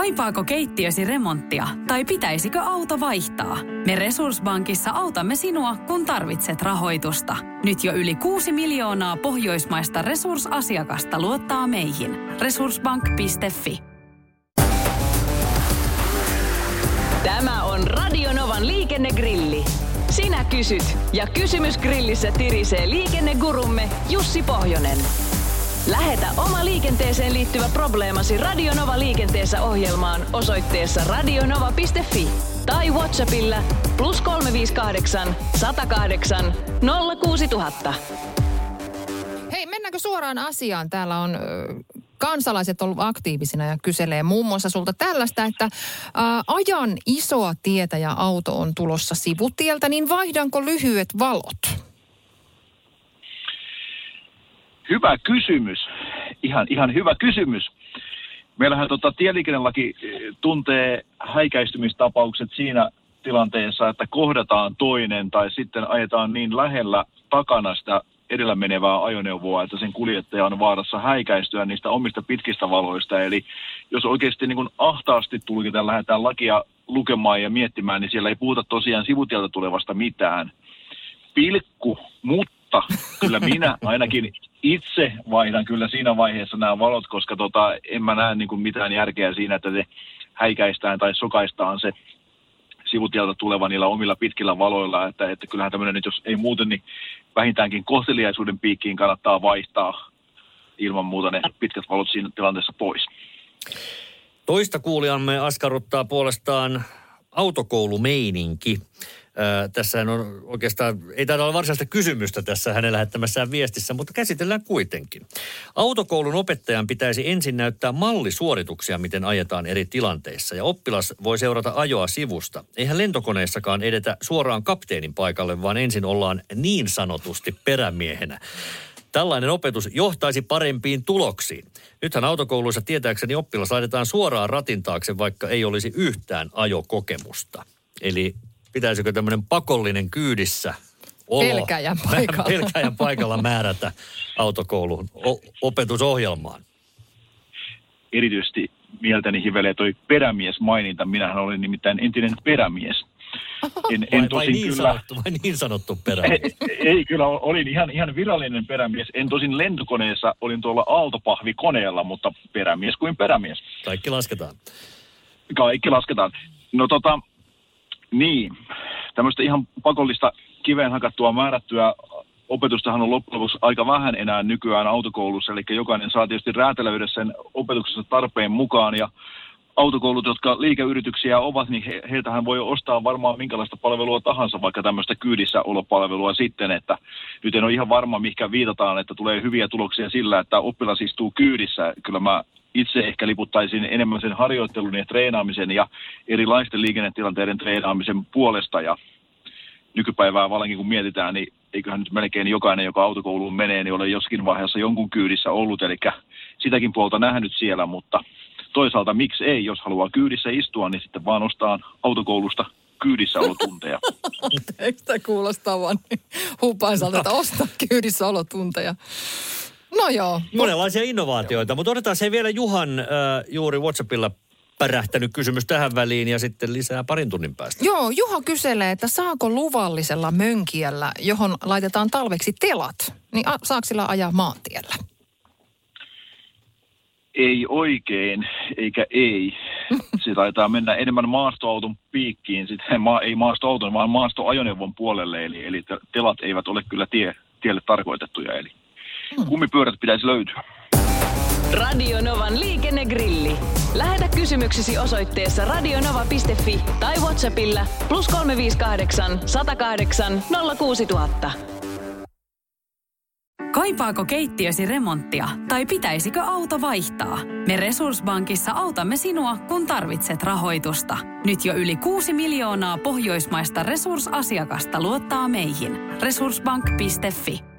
Kaipaako keittiösi remonttia tai pitäisikö auto vaihtaa? Me Resurssbankissa autamme sinua, kun tarvitset rahoitusta. Nyt jo yli 6 miljoonaa pohjoismaista resursasiakasta luottaa meihin. Resurssbank.fi Tämä on Radionovan liikennegrilli. Sinä kysyt ja kysymys grillissä tirisee liikennegurumme Jussi Pohjonen. Lähetä oma liikenteeseen liittyvä probleemasi Radionova liikenteessä ohjelmaan osoitteessa radionova.fi tai Whatsappilla plus 358 108 06000. Hei, mennäänkö suoraan asiaan? Täällä on kansalaiset ollut aktiivisina ja kyselee muun muassa sulta tällaista, että ä, ajan isoa tietä ja auto on tulossa sivutieltä, niin vaihdanko lyhyet valot? Hyvä kysymys. Ihan, ihan hyvä kysymys. Meillähän tota, tieliikennelaki eh, tuntee häikäistymistapaukset siinä tilanteessa, että kohdataan toinen tai sitten ajetaan niin lähellä takana sitä edellä menevää ajoneuvoa, että sen kuljettaja on vaarassa häikäistyä niistä omista pitkistä valoista. Eli jos oikeasti niin kuin ahtaasti tulkitaan, lähdetään lakia lukemaan ja miettimään, niin siellä ei puhuta tosiaan sivutieltä tulevasta mitään. Pilkku, mutta kyllä minä ainakin itse vaihdan kyllä siinä vaiheessa nämä valot, koska tota, en mä näe niin kuin mitään järkeä siinä, että se häikäistään tai sokaistaan se sivutieltä tuleva niillä omilla pitkillä valoilla, että, että kyllähän tämmöinen nyt, jos ei muuten, niin vähintäänkin kohteliaisuuden piikkiin kannattaa vaihtaa ilman muuta ne pitkät valot siinä tilanteessa pois. Toista kuulijamme askarruttaa puolestaan autokoulumeininki. Tässähän on oikeastaan, ei taida olla varsinaista kysymystä tässä hänen lähettämässään viestissä, mutta käsitellään kuitenkin. Autokoulun opettajan pitäisi ensin näyttää mallisuorituksia, miten ajetaan eri tilanteissa, ja oppilas voi seurata ajoa sivusta. Eihän lentokoneessakaan edetä suoraan kapteenin paikalle, vaan ensin ollaan niin sanotusti perämiehenä. Tällainen opetus johtaisi parempiin tuloksiin. Nythän autokouluissa tietääkseni oppilas laitetaan suoraan ratin taakse, vaikka ei olisi yhtään ajokokemusta. Eli pitäisikö tämmöinen pakollinen kyydissä olo, Pelkäjän paikalla. pelkäjän paikalla määrätä autokouluun o- opetusohjelmaan? Erityisesti mieltäni hivelee toi perämies-maininta. Minähän olin nimittäin entinen perämies. En, en Vai, vai, tosin niin kyllä, sanottu, vai niin sanottu perämies? ei, ei, kyllä olin ihan, ihan virallinen perämies. En tosin lentokoneessa, olin tuolla aaltopahvikoneella, mutta perämies kuin perämies. Kaikki lasketaan. Kaikki lasketaan. No tota, niin, tämmöistä ihan pakollista kiveen hakattua määrättyä opetustahan on loppujen lopuksi aika vähän enää nykyään autokoulussa, eli jokainen saa tietysti räätälöidä sen opetuksensa tarpeen mukaan, ja autokoulut, jotka liikeyrityksiä ovat, niin he, heiltähän voi ostaa varmaan minkälaista palvelua tahansa, vaikka tämmöistä kyydissä olopalvelua sitten, että nyt en ole ihan varma, mikä viitataan, että tulee hyviä tuloksia sillä, että oppilas istuu kyydissä. Kyllä mä itse ehkä liputtaisin enemmän sen harjoittelun ja treenaamisen ja erilaisten liikennetilanteiden treenaamisen puolesta ja nykypäivää vallankin kun mietitään, niin eiköhän nyt melkein jokainen, joka autokouluun menee, niin ole joskin vaiheessa jonkun kyydissä ollut, eli sitäkin puolta nähnyt siellä, mutta toisaalta miksi ei, jos haluaa kyydissä istua, niin sitten vaan ostaa autokoulusta kyydissä olotunteja. Eikö tämä kuulostaa vaan niin hupaisalta, että ostaa kyydissä olotunteja? No joo. Monenlaisia innovaatioita, mutta otetaan se vielä Juhan äh, juuri WhatsAppilla pärähtänyt kysymys tähän väliin ja sitten lisää parin tunnin päästä. Joo, Juha kyselee, että saako luvallisella mönkijällä, johon laitetaan talveksi telat, niin a- saako sillä ajaa maantiellä? ei oikein, eikä ei. Se taitaa mennä enemmän maastoauton piikkiin, sitten ma- ei maastoauton, vaan maastoajoneuvon puolelle, eli, eli te- telat eivät ole kyllä tie, tielle tarkoitettuja, eli kumipyörät pitäisi löytyä. Radio Novan liikennegrilli. Lähetä kysymyksesi osoitteessa radionova.fi tai Whatsappilla plus 358 108 06000. Kaipaako keittiösi remonttia tai pitäisikö auto vaihtaa? Me Resurssbankissa autamme sinua, kun tarvitset rahoitusta. Nyt jo yli 6 miljoonaa pohjoismaista resursasiakasta luottaa meihin. Resurssbank.fi